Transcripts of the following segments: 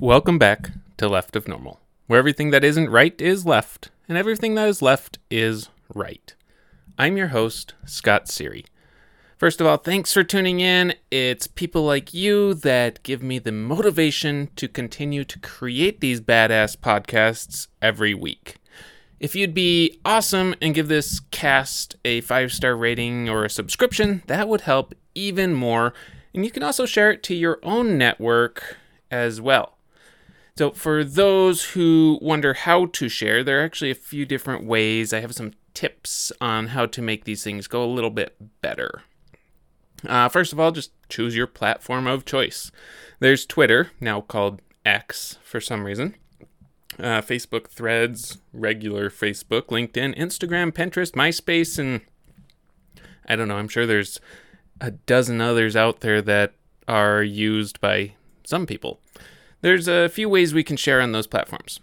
Welcome back to Left of Normal, where everything that isn't right is left, and everything that is left is right. I'm your host, Scott Seary. First of all, thanks for tuning in. It's people like you that give me the motivation to continue to create these badass podcasts every week. If you'd be awesome and give this cast a five star rating or a subscription, that would help even more. And you can also share it to your own network as well. So, for those who wonder how to share, there are actually a few different ways. I have some tips on how to make these things go a little bit better. Uh, first of all, just choose your platform of choice. There's Twitter, now called X for some reason, uh, Facebook threads, regular Facebook, LinkedIn, Instagram, Pinterest, MySpace, and I don't know, I'm sure there's a dozen others out there that are used by some people. There's a few ways we can share on those platforms.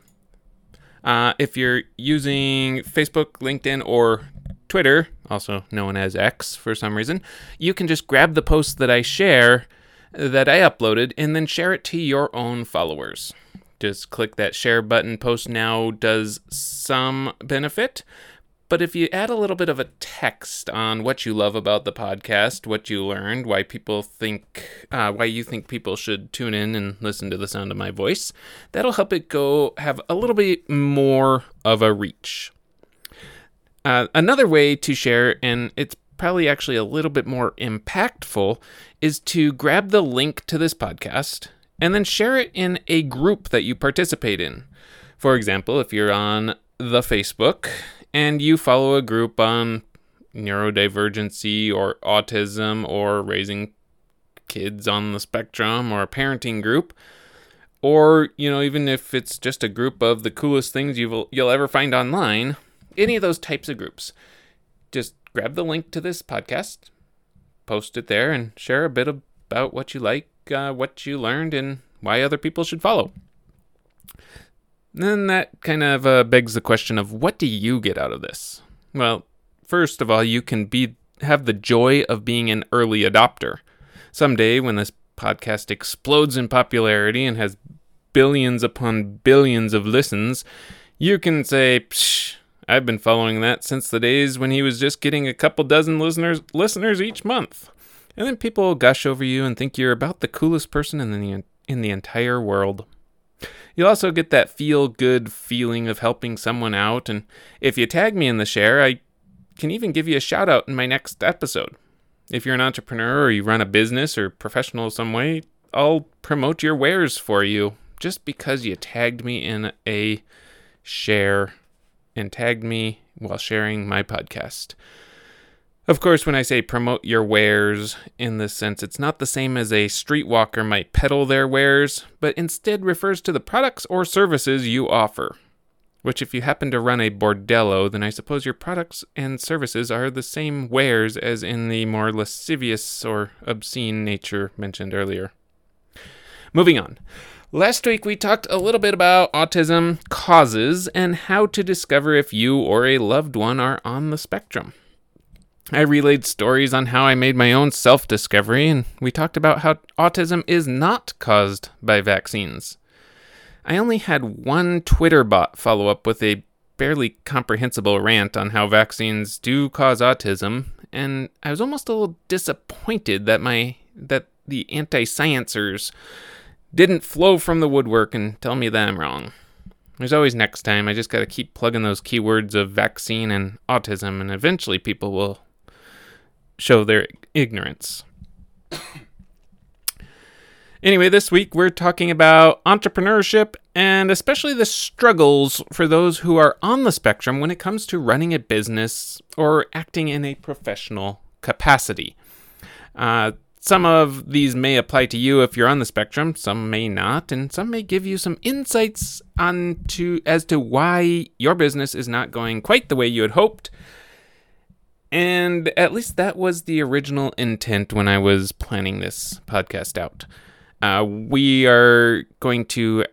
Uh, if you're using Facebook, LinkedIn, or Twitter, also known as X for some reason, you can just grab the post that I share that I uploaded and then share it to your own followers. Just click that share button. Post now does some benefit, but if you add a little bit of a text on what you love about the podcast, what you learned, why people think, uh, why you think people should tune in and listen to the sound of my voice, that'll help it go have a little bit more of a reach. Uh, another way to share, and it's probably actually a little bit more impactful, is to grab the link to this podcast and then share it in a group that you participate in. For example, if you're on the Facebook and you follow a group on neurodivergency or autism or raising kids on the spectrum or a parenting group or you know even if it's just a group of the coolest things you'll you'll ever find online any of those types of groups. Just grab the link to this podcast post it there and share a bit about what you like uh, what you learned and why other people should follow then that kind of uh, begs the question of what do you get out of this? Well, first of all, you can be have the joy of being an early adopter. Someday, when this podcast explodes in popularity and has billions upon billions of listens, you can say, Psh, I've been following that since the days when he was just getting a couple dozen listeners listeners each month. And then people will gush over you and think you're about the coolest person in the in the entire world. You'll also get that feel good feeling of helping someone out, and if you tag me in the share, I can even give you a shout out in my next episode. If you're an entrepreneur or you run a business or professional some way, I'll promote your wares for you just because you tagged me in a share and tagged me while sharing my podcast. Of course, when I say promote your wares in this sense, it's not the same as a streetwalker might peddle their wares, but instead refers to the products or services you offer. Which, if you happen to run a bordello, then I suppose your products and services are the same wares as in the more lascivious or obscene nature mentioned earlier. Moving on. Last week we talked a little bit about autism causes and how to discover if you or a loved one are on the spectrum. I relayed stories on how I made my own self discovery, and we talked about how autism is not caused by vaccines. I only had one Twitter bot follow up with a barely comprehensible rant on how vaccines do cause autism, and I was almost a little disappointed that my that the anti-sciencers didn't flow from the woodwork and tell me that I'm wrong. There's always next time. I just got to keep plugging those keywords of vaccine and autism, and eventually people will show their ignorance. Anyway, this week we're talking about entrepreneurship and especially the struggles for those who are on the spectrum when it comes to running a business or acting in a professional capacity. Uh, some of these may apply to you if you're on the spectrum, some may not, and some may give you some insights on to as to why your business is not going quite the way you had hoped and at least that was the original intent when I was planning this podcast out. Uh, we are going to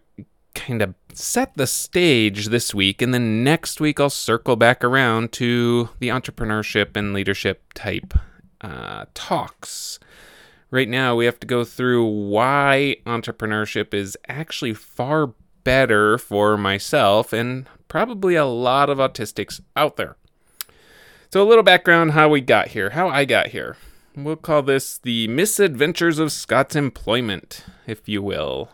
kind of set the stage this week, and then next week I'll circle back around to the entrepreneurship and leadership type uh, talks right now we have to go through why entrepreneurship is actually far better for myself and probably a lot of autistics out there. So, a little background how we got here, how I got here. We'll call this the misadventures of Scott's employment, if you will.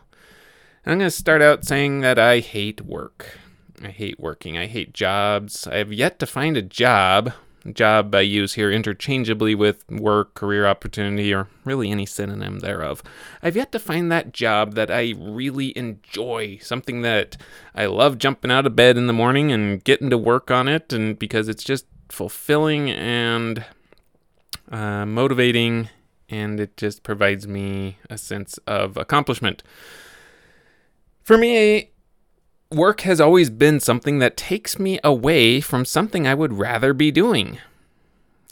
I'm going to start out saying that I hate work. I hate working. I hate jobs. I have yet to find a job job I use here interchangeably with work, career opportunity, or really any synonym thereof. I've yet to find that job that I really enjoy, something that I love jumping out of bed in the morning and getting to work on it, and because it's just fulfilling and uh, motivating, and it just provides me a sense of accomplishment. For me, work has always been something that takes me away from something I would rather be doing.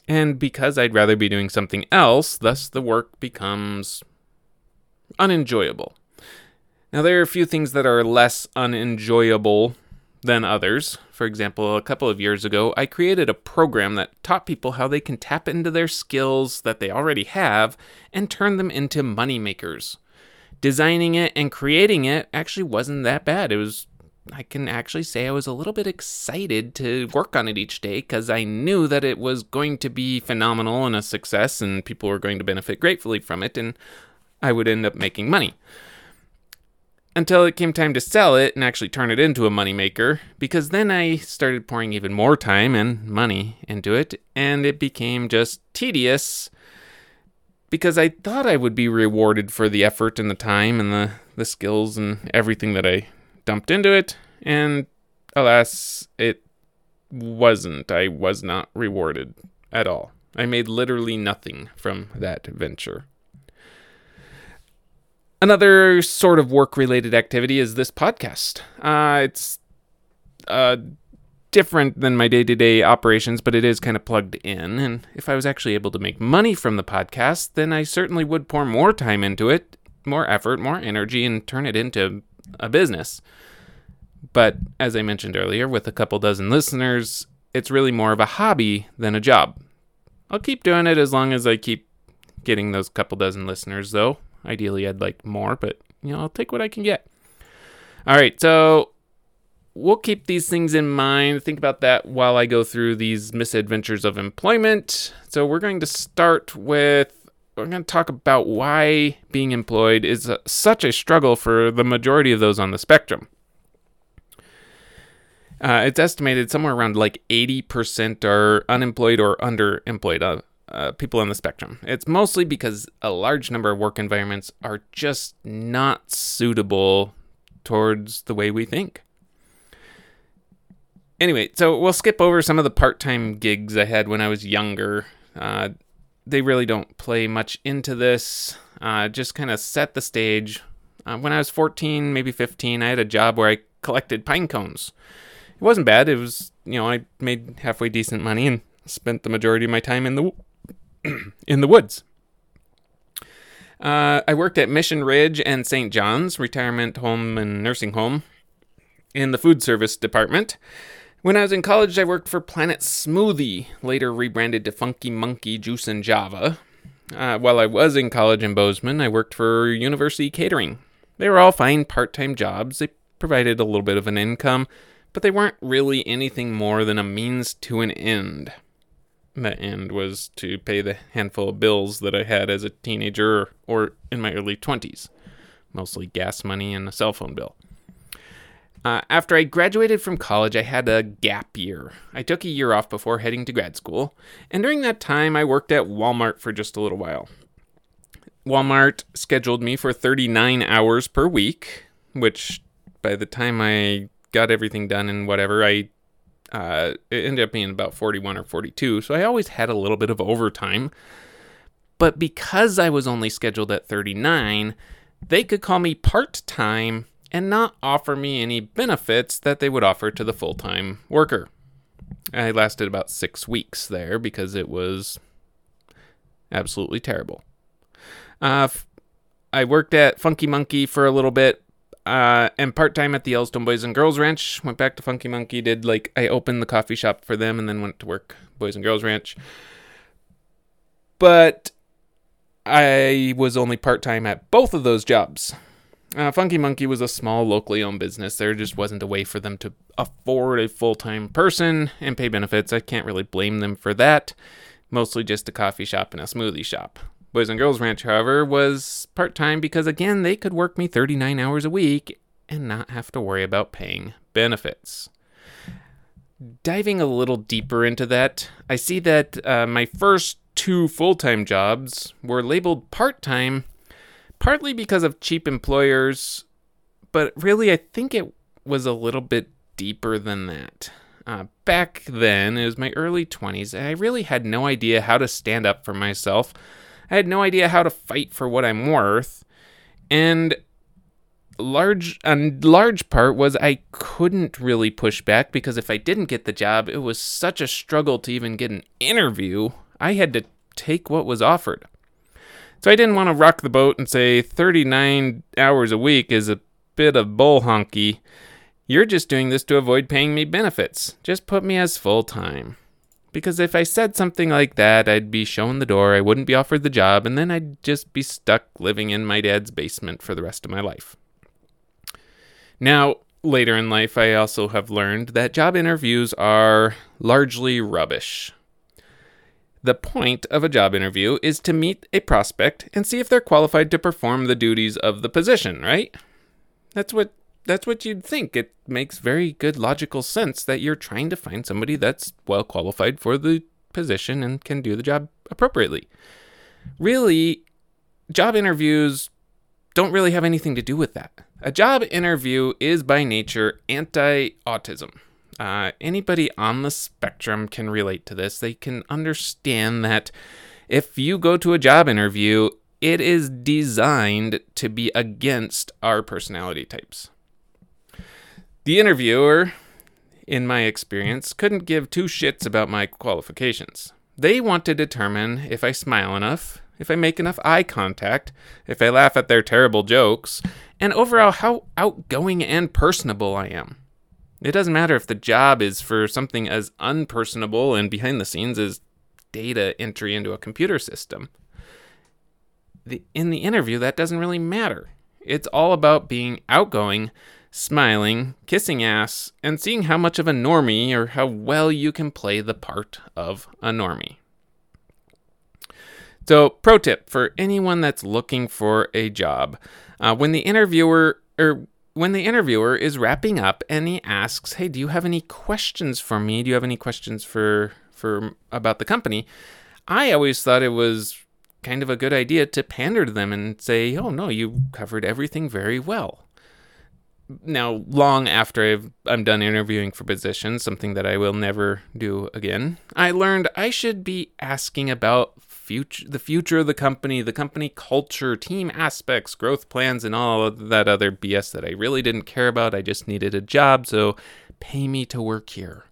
And because I'd rather be doing something else, thus the work becomes unenjoyable. Now, there are a few things that are less unenjoyable than others. For example, a couple of years ago, I created a program that taught people how they can tap into their skills that they already have and turn them into money makers. Designing it and creating it actually wasn't that bad. It was I can actually say I was a little bit excited to work on it each day because I knew that it was going to be phenomenal and a success, and people were going to benefit gratefully from it, and I would end up making money. Until it came time to sell it and actually turn it into a moneymaker, because then I started pouring even more time and money into it, and it became just tedious because I thought I would be rewarded for the effort and the time and the, the skills and everything that I dumped into it, and alas, it wasn't. I was not rewarded at all. I made literally nothing from that venture. Another sort of work related activity is this podcast. Uh, it's uh, different than my day to day operations, but it is kind of plugged in. And if I was actually able to make money from the podcast, then I certainly would pour more time into it, more effort, more energy, and turn it into a business. But as I mentioned earlier, with a couple dozen listeners, it's really more of a hobby than a job. I'll keep doing it as long as I keep getting those couple dozen listeners, though. Ideally, I'd like more, but you know, I'll take what I can get. All right, so we'll keep these things in mind. Think about that while I go through these misadventures of employment. So, we're going to start with we're going to talk about why being employed is a, such a struggle for the majority of those on the spectrum. Uh, it's estimated somewhere around like 80% are unemployed or underemployed uh, uh, people on the spectrum. It's mostly because a large number of work environments are just not suitable towards the way we think. Anyway, so we'll skip over some of the part time gigs I had when I was younger. Uh, they really don't play much into this, uh, just kind of set the stage. Uh, when I was 14, maybe 15, I had a job where I collected pine cones it wasn't bad. It was, you know, I made halfway decent money and spent the majority of my time in the in the woods. Uh, I worked at Mission Ridge and St. John's Retirement Home and Nursing Home in the food service department. When I was in college, I worked for Planet Smoothie, later rebranded to Funky Monkey Juice and Java. Uh, while I was in college in Bozeman, I worked for University Catering. They were all fine part time jobs. They provided a little bit of an income, but they weren't really anything more than a means to an end. The end was to pay the handful of bills that I had as a teenager or in my early 20s, mostly gas money and a cell phone bill. Uh, after I graduated from college, I had a gap year. I took a year off before heading to grad school, and during that time, I worked at Walmart for just a little while. Walmart scheduled me for 39 hours per week, which by the time I got everything done and whatever, I uh, it ended up being about 41 or 42. So I always had a little bit of overtime. But because I was only scheduled at 39, they could call me part time and not offer me any benefits that they would offer to the full time worker. I lasted about six weeks there because it was absolutely terrible. Uh, I worked at Funky Monkey for a little bit, uh, and part time at the Yellowstone Boys and Girls Ranch. Went back to Funky Monkey. Did like I opened the coffee shop for them, and then went to work Boys and Girls Ranch. But I was only part time at both of those jobs. Uh, Funky Monkey was a small, locally owned business. There just wasn't a way for them to afford a full time person and pay benefits. I can't really blame them for that. Mostly just a coffee shop and a smoothie shop. Boys and Girls Ranch, however, was part time because, again, they could work me 39 hours a week and not have to worry about paying benefits. Diving a little deeper into that, I see that uh, my first two full time jobs were labeled part time, partly because of cheap employers, but really, I think it was a little bit deeper than that. Uh, back then, it was my early 20s, and I really had no idea how to stand up for myself. I had no idea how to fight for what I'm worth. And large a large part was I couldn't really push back because if I didn't get the job, it was such a struggle to even get an interview. I had to take what was offered. So I didn't want to rock the boat and say 39 hours a week is a bit of bull honky. You're just doing this to avoid paying me benefits. Just put me as full time. Because if I said something like that, I'd be shown the door, I wouldn't be offered the job, and then I'd just be stuck living in my dad's basement for the rest of my life. Now, later in life, I also have learned that job interviews are largely rubbish. The point of a job interview is to meet a prospect and see if they're qualified to perform the duties of the position, right? That's what that's what you'd think. It makes very good logical sense that you're trying to find somebody that's well qualified for the position and can do the job appropriately. Really, job interviews don't really have anything to do with that. A job interview is by nature anti autism. Uh, anybody on the spectrum can relate to this. They can understand that if you go to a job interview, it is designed to be against our personality types. The interviewer, in my experience, couldn't give two shits about my qualifications. They want to determine if I smile enough, if I make enough eye contact, if I laugh at their terrible jokes, and overall how outgoing and personable I am. It doesn't matter if the job is for something as unpersonable and behind the scenes as data entry into a computer system. The, in the interview, that doesn't really matter. It's all about being outgoing, smiling, kissing ass, and seeing how much of a normie or how well you can play the part of a normie. So, pro tip for anyone that's looking for a job: uh, when the interviewer or when the interviewer is wrapping up and he asks, "Hey, do you have any questions for me? Do you have any questions for for about the company?" I always thought it was kind of a good idea to pander to them and say, "Oh no, you covered everything very well." Now, long after I've, I'm done interviewing for positions, something that I will never do again, I learned I should be asking about future the future of the company, the company culture, team aspects, growth plans, and all that other BS that I really didn't care about. I just needed a job, so pay me to work here.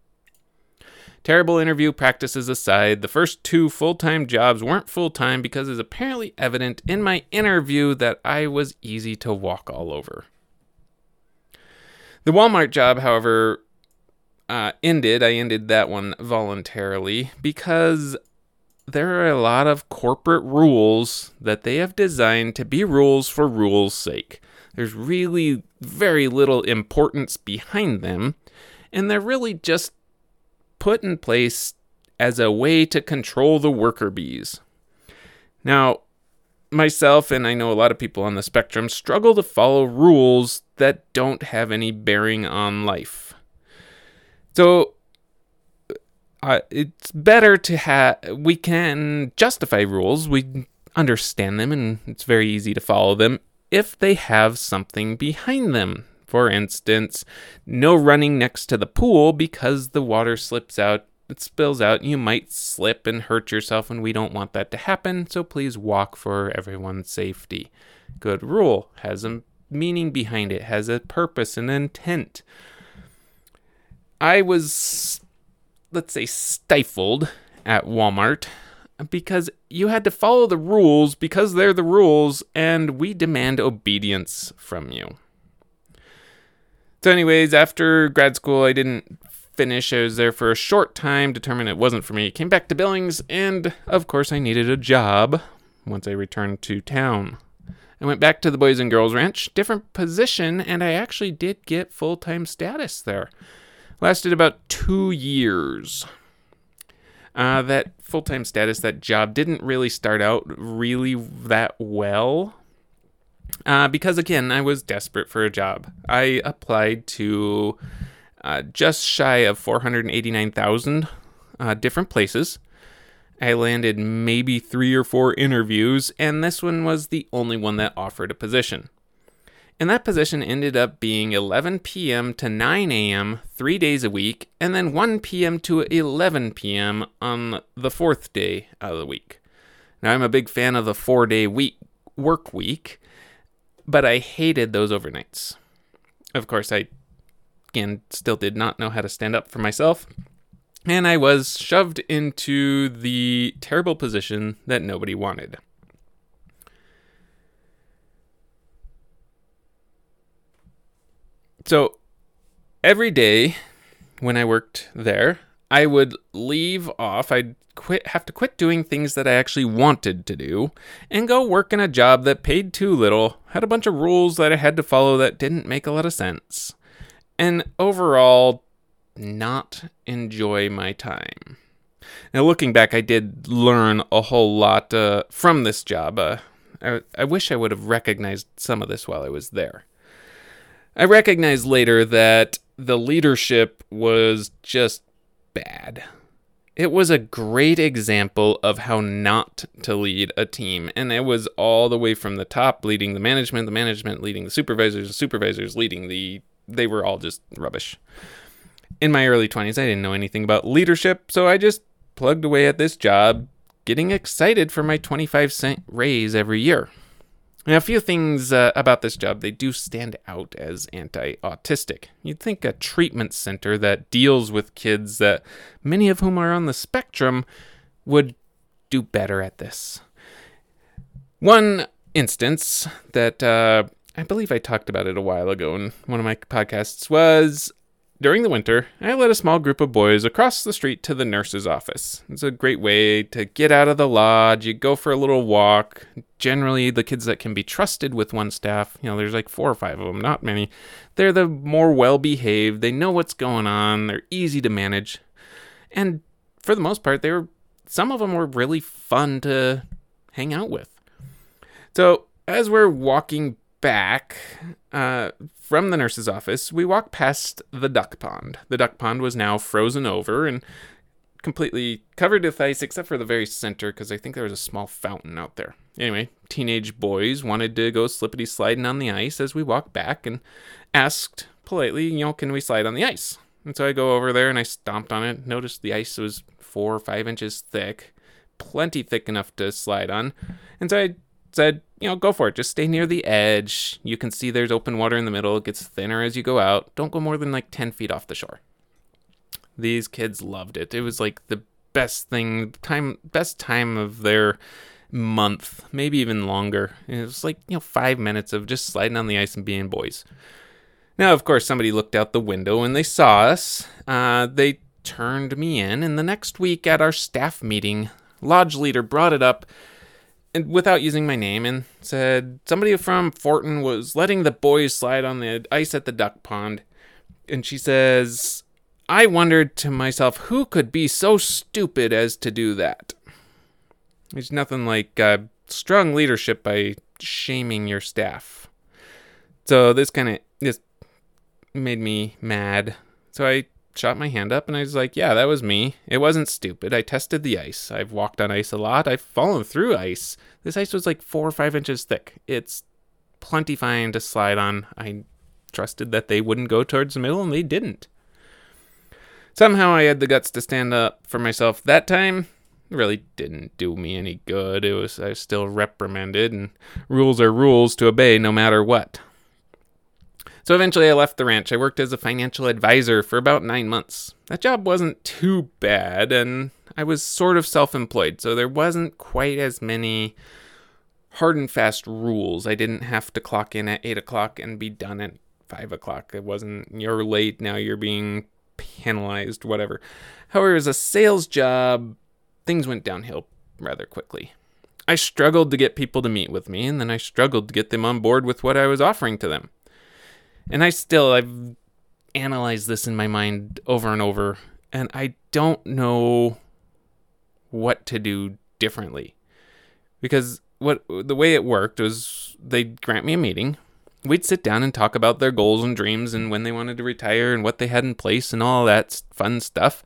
Terrible interview practices aside, the first two full time jobs weren't full time because it's apparently evident in my interview that I was easy to walk all over. The Walmart job, however, uh, ended. I ended that one voluntarily because there are a lot of corporate rules that they have designed to be rules for rules' sake. There's really very little importance behind them, and they're really just put in place as a way to control the worker bees. Now, myself and I know a lot of people on the spectrum struggle to follow rules that don't have any bearing on life. So, uh, it's better to have we can justify rules we understand them and it's very easy to follow them if they have something behind them for instance no running next to the pool because the water slips out it spills out. And you might slip and hurt yourself and we don't want that to happen so please walk for everyone's safety. Good rule. Has a meaning behind it has a purpose and intent. I was let's say, stifled at Walmart because you had to follow the rules because they're the rules and we demand obedience from you. So, anyways, after grad school, I didn't finish. I was there for a short time, determined it wasn't for me. Came back to Billings, and of course, I needed a job. once I returned to town. I went back to the Boys and Girls Ranch, different position, and I actually did get full time status there. Lasted about two years. Uh, that full time status, that job didn't really start out really that well. Uh, because again, I was desperate for a job. I applied to uh, just shy of 489,000 uh, different places. I landed maybe three or four interviews, and this one was the only one that offered a position. And that position ended up being 11 p.m. to 9 a.m. three days a week, and then 1 p.m. to 11 p.m. on the fourth day of the week. Now, I'm a big fan of the four day week work week, but I hated those overnights. Of course, I again still did not know how to stand up for myself, and I was shoved into the terrible position that nobody wanted. So every day when I worked there, I would leave off. I'd quit have to quit doing things that I actually wanted to do and go work in a job that paid too little, had a bunch of rules that I had to follow that didn't make a lot of sense. And overall not enjoy my time. Now looking back, I did learn a whole lot uh, from this job. Uh, I, I wish I would have recognized some of this while I was there. I recognized later that the leadership was just bad. It was a great example of how not to lead a team. And it was all the way from the top leading the management, the management leading the supervisors, the supervisors leading the. They were all just rubbish. In my early 20s, I didn't know anything about leadership, so I just plugged away at this job, getting excited for my 25 cent raise every year. Now, a few things uh, about this job, they do stand out as anti autistic. You'd think a treatment center that deals with kids that many of whom are on the spectrum would do better at this. One instance that uh, I believe I talked about it a while ago in one of my podcasts was during the winter, I led a small group of boys across the street to the nurse's office. It's a great way to get out of the lodge. You go for a little walk. Generally, the kids that can be trusted with one staff, you know, there's like four or five of them, not many. They're the more well behaved. They know what's going on. They're easy to manage. And for the most part, they were, some of them were really fun to hang out with. So as we're walking back uh, from the nurse's office, we walked past the duck pond. The duck pond was now frozen over and completely covered with ice, except for the very center, because I think there was a small fountain out there. Anyway, teenage boys wanted to go slippity sliding on the ice as we walked back and asked politely, you know, can we slide on the ice? And so I go over there and I stomped on it, noticed the ice was four or five inches thick, plenty thick enough to slide on. And so I said, you know, go for it. Just stay near the edge. You can see there's open water in the middle. It gets thinner as you go out. Don't go more than like 10 feet off the shore. These kids loved it. It was like the best thing, time, best time of their month, maybe even longer. It was like, you know, five minutes of just sliding on the ice and being boys. Now, of course, somebody looked out the window and they saw us. Uh, they turned me in, and the next week at our staff meeting, lodge leader brought it up and without using my name and said somebody from Fortin was letting the boys slide on the ice at the duck pond. And she says, I wondered to myself who could be so stupid as to do that. There's nothing like uh, strong leadership by shaming your staff. So this kind of this made me mad. So I shot my hand up and I was like, yeah, that was me. It wasn't stupid. I tested the ice. I've walked on ice a lot. I've fallen through ice. This ice was like four or five inches thick. It's plenty fine to slide on. I trusted that they wouldn't go towards the middle and they didn't. Somehow I had the guts to stand up for myself that time. It really didn't do me any good. It was I was still reprimanded and rules are rules to obey no matter what. So eventually I left the ranch. I worked as a financial advisor for about nine months. That job wasn't too bad, and I was sort of self employed, so there wasn't quite as many hard and fast rules. I didn't have to clock in at 8 o'clock and be done at 5 o'clock. It wasn't, you're late, now you're being penalized, whatever. However, as a sales job, things went downhill rather quickly. I struggled to get people to meet with me, and then I struggled to get them on board with what I was offering to them. And I still, I've analyzed this in my mind over and over, and I don't know what to do differently. Because what the way it worked was they'd grant me a meeting. We'd sit down and talk about their goals and dreams and when they wanted to retire and what they had in place and all that fun stuff.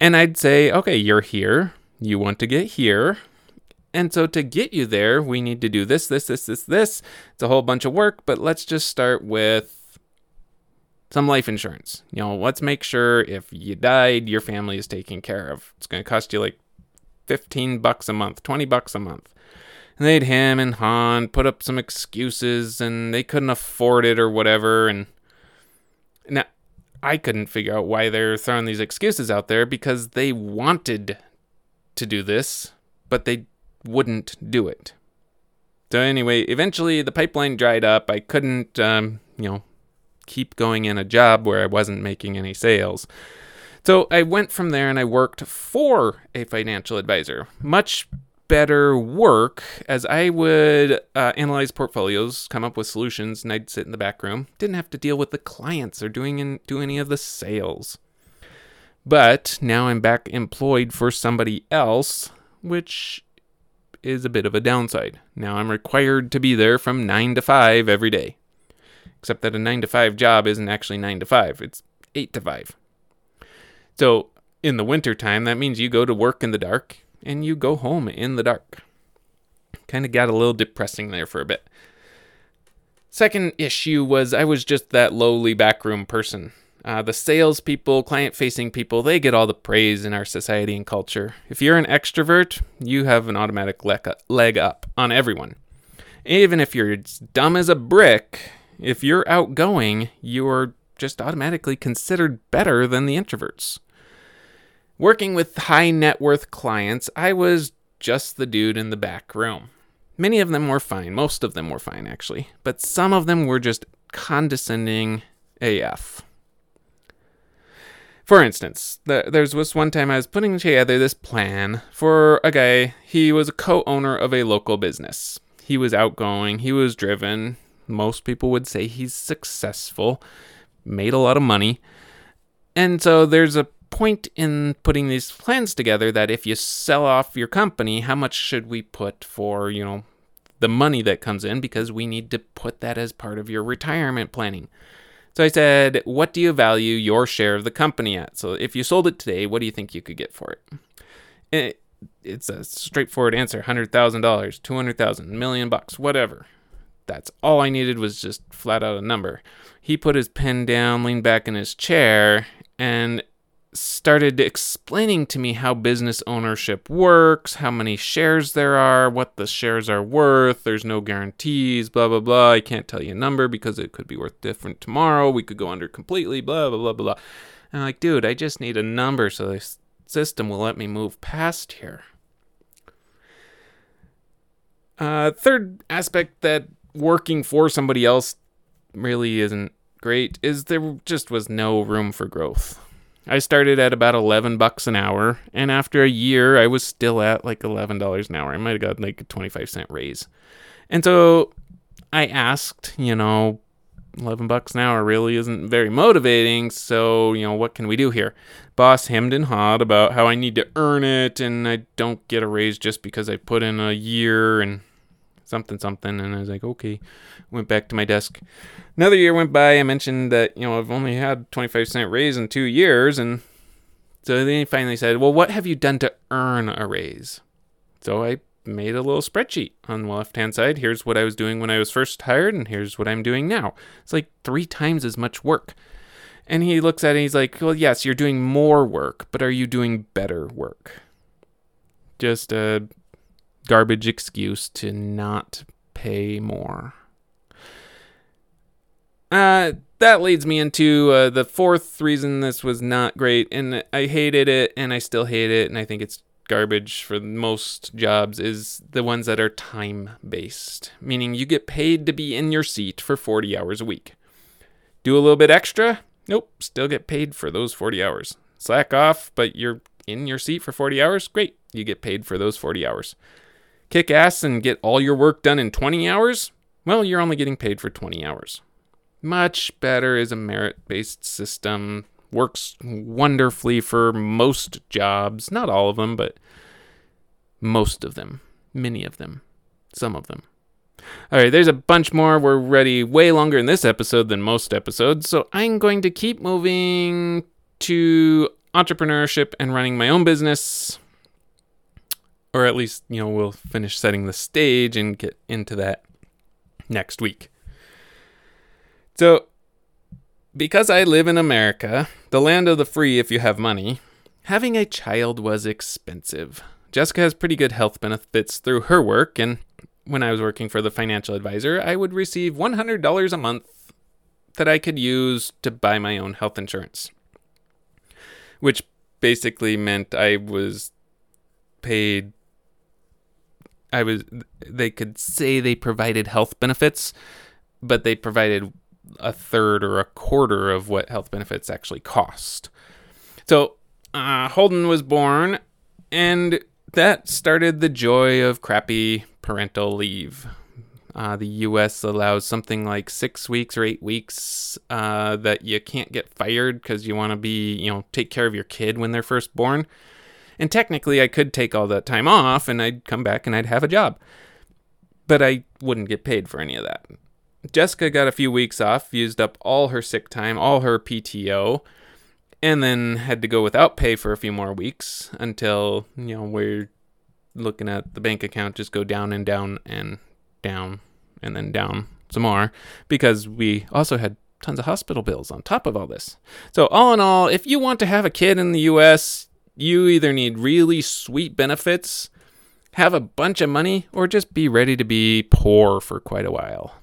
And I'd say, okay, you're here. You want to get here. And so to get you there, we need to do this, this, this, this, this. It's a whole bunch of work, but let's just start with some life insurance. You know, let's make sure if you died, your family is taken care of. It's going to cost you like 15 bucks a month, 20 bucks a month. And they'd him and Han put up some excuses and they couldn't afford it or whatever. And now I couldn't figure out why they're throwing these excuses out there because they wanted to do this, but they wouldn't do it. So anyway, eventually the pipeline dried up. I couldn't, um, you know, keep going in a job where I wasn't making any sales. So I went from there and I worked for a financial advisor. Much better work as I would uh, analyze portfolios, come up with solutions, and I'd sit in the back room. Didn't have to deal with the clients or doing do any of the sales. But now I'm back employed for somebody else, which is a bit of a downside. Now I'm required to be there from 9 to 5 every day. Except that a 9 to 5 job isn't actually 9 to 5, it's 8 to 5. So in the wintertime, that means you go to work in the dark and you go home in the dark. Kind of got a little depressing there for a bit. Second issue was I was just that lowly backroom person. Uh, the salespeople, client facing people, they get all the praise in our society and culture. If you're an extrovert, you have an automatic leg up on everyone. Even if you're as dumb as a brick, if you're outgoing, you're just automatically considered better than the introverts. Working with high net worth clients, I was just the dude in the back room. Many of them were fine, most of them were fine actually, but some of them were just condescending AF. For instance, there was one time I was putting together this plan for a guy. He was a co owner of a local business. He was outgoing, he was driven. Most people would say he's successful, made a lot of money. And so there's a point in putting these plans together that if you sell off your company, how much should we put for, you know, the money that comes in because we need to put that as part of your retirement planning. So I said, What do you value your share of the company at? So if you sold it today, what do you think you could get for it? it it's a straightforward answer $100,000, 200,000, million bucks, whatever. That's all I needed was just flat out a number. He put his pen down, leaned back in his chair, and started explaining to me how business ownership works, how many shares there are, what the shares are worth. There's no guarantees, blah, blah, blah. I can't tell you a number because it could be worth different tomorrow. We could go under completely, blah, blah, blah, blah. And I'm like, dude, I just need a number so the system will let me move past here. Uh, third aspect that working for somebody else really isn't great is there just was no room for growth. I started at about 11 bucks an hour, and after a year, I was still at like $11 an hour. I might have got like a 25 cent raise. And so I asked, you know, 11 bucks an hour really isn't very motivating, so, you know, what can we do here? Boss hemmed and hawed about how I need to earn it and I don't get a raise just because I put in a year and something something and I was like, okay. Went back to my desk. Another year went by. I mentioned that, you know, I've only had 25 cent raise in 2 years and so then he finally said, "Well, what have you done to earn a raise?" So I made a little spreadsheet on the left-hand side. Here's what I was doing when I was first hired and here's what I'm doing now. It's like 3 times as much work. And he looks at it and he's like, "Well, yes, you're doing more work, but are you doing better work?" Just a garbage excuse to not pay more. Uh, that leads me into uh, the fourth reason this was not great, and I hated it, and I still hate it, and I think it's garbage for most jobs is the ones that are time based, meaning you get paid to be in your seat for 40 hours a week. Do a little bit extra? Nope, still get paid for those 40 hours. Slack off, but you're in your seat for 40 hours? Great, you get paid for those 40 hours kick ass and get all your work done in 20 hours, well, you're only getting paid for 20 hours. Much better is a merit based system. Works wonderfully for most jobs. Not all of them, but most of them. Many of them. Some of them. All right, there's a bunch more. We're ready way longer in this episode than most episodes. So I'm going to keep moving to entrepreneurship and running my own business. Or at least, you know, we'll finish setting the stage and get into that next week. So, because I live in America, the land of the free if you have money, having a child was expensive. Jessica has pretty good health benefits through her work, and when I was working for the financial advisor, I would receive $100 a month that I could use to buy my own health insurance, which basically meant I was paid. I was, they could say they provided health benefits, but they provided a third or a quarter of what health benefits actually cost. So uh, Holden was born, and that started the joy of crappy parental leave. Uh, the U.S. allows something like six weeks or eight weeks uh, that you can't get fired because you want to be, you know, take care of your kid when they're first born. And technically, I could take all that time off and I'd come back and I'd have a job. But I wouldn't get paid for any of that. Jessica got a few weeks off, used up all her sick time, all her PTO, and then had to go without pay for a few more weeks until, you know, we're looking at the bank account just go down and down and down and then down some more because we also had tons of hospital bills on top of all this. So, all in all, if you want to have a kid in the US, you either need really sweet benefits, have a bunch of money, or just be ready to be poor for quite a while.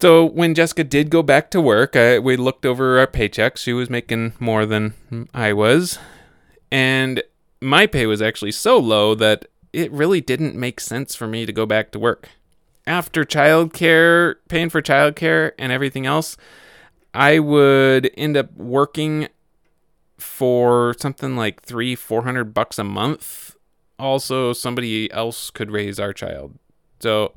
So when Jessica did go back to work, I, we looked over our paychecks. She was making more than I was, and my pay was actually so low that it really didn't make sense for me to go back to work. After childcare, paying for childcare and everything else, I would end up working for something like three, four hundred bucks a month. Also, somebody else could raise our child. So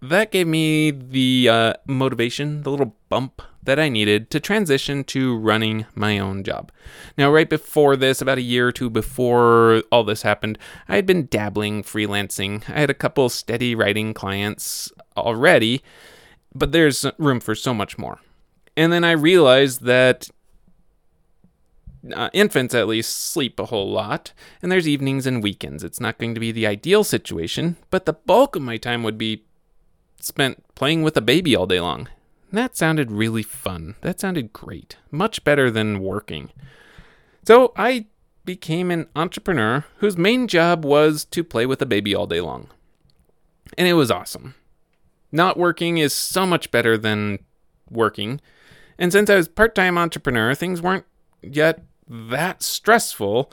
that gave me the uh, motivation, the little bump that I needed to transition to running my own job. Now, right before this, about a year or two before all this happened, I had been dabbling freelancing. I had a couple steady writing clients already, but there's room for so much more. And then I realized that uh, infants at least sleep a whole lot, and there's evenings and weekends. It's not going to be the ideal situation, but the bulk of my time would be spent playing with a baby all day long. That sounded really fun. That sounded great. Much better than working. So I became an entrepreneur whose main job was to play with a baby all day long. And it was awesome. Not working is so much better than working. And since I was part-time entrepreneur, things weren't yet that stressful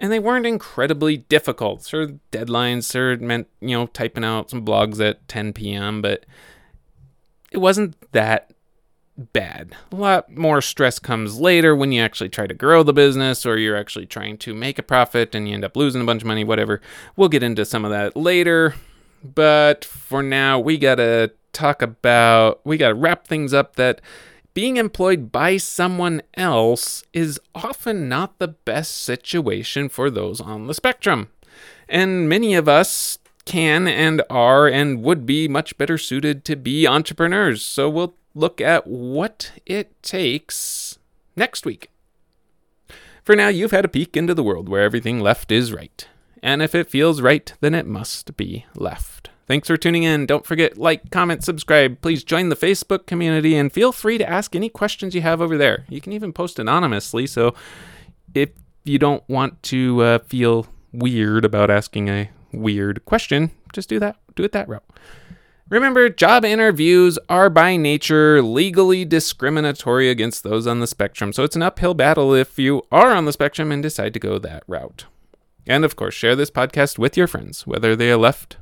and they weren't incredibly difficult. Sure, deadlines sure meant, you know, typing out some blogs at 10 p.m., but it wasn't that bad. A lot more stress comes later when you actually try to grow the business or you're actually trying to make a profit and you end up losing a bunch of money, whatever. We'll get into some of that later. But for now, we got to talk about, we got to wrap things up that being employed by someone else is often not the best situation for those on the spectrum. And many of us can and are and would be much better suited to be entrepreneurs. So we'll look at what it takes next week. For now, you've had a peek into the world where everything left is right. And if it feels right, then it must be left. Thanks for tuning in. Don't forget, like, comment, subscribe. Please join the Facebook community and feel free to ask any questions you have over there. You can even post anonymously. So if you don't want to uh, feel weird about asking a weird question, just do that. Do it that route. Remember, job interviews are by nature legally discriminatory against those on the spectrum, so it's an uphill battle if you are on the spectrum and decide to go that route. And of course, share this podcast with your friends, whether they are left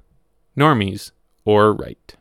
normies, or right.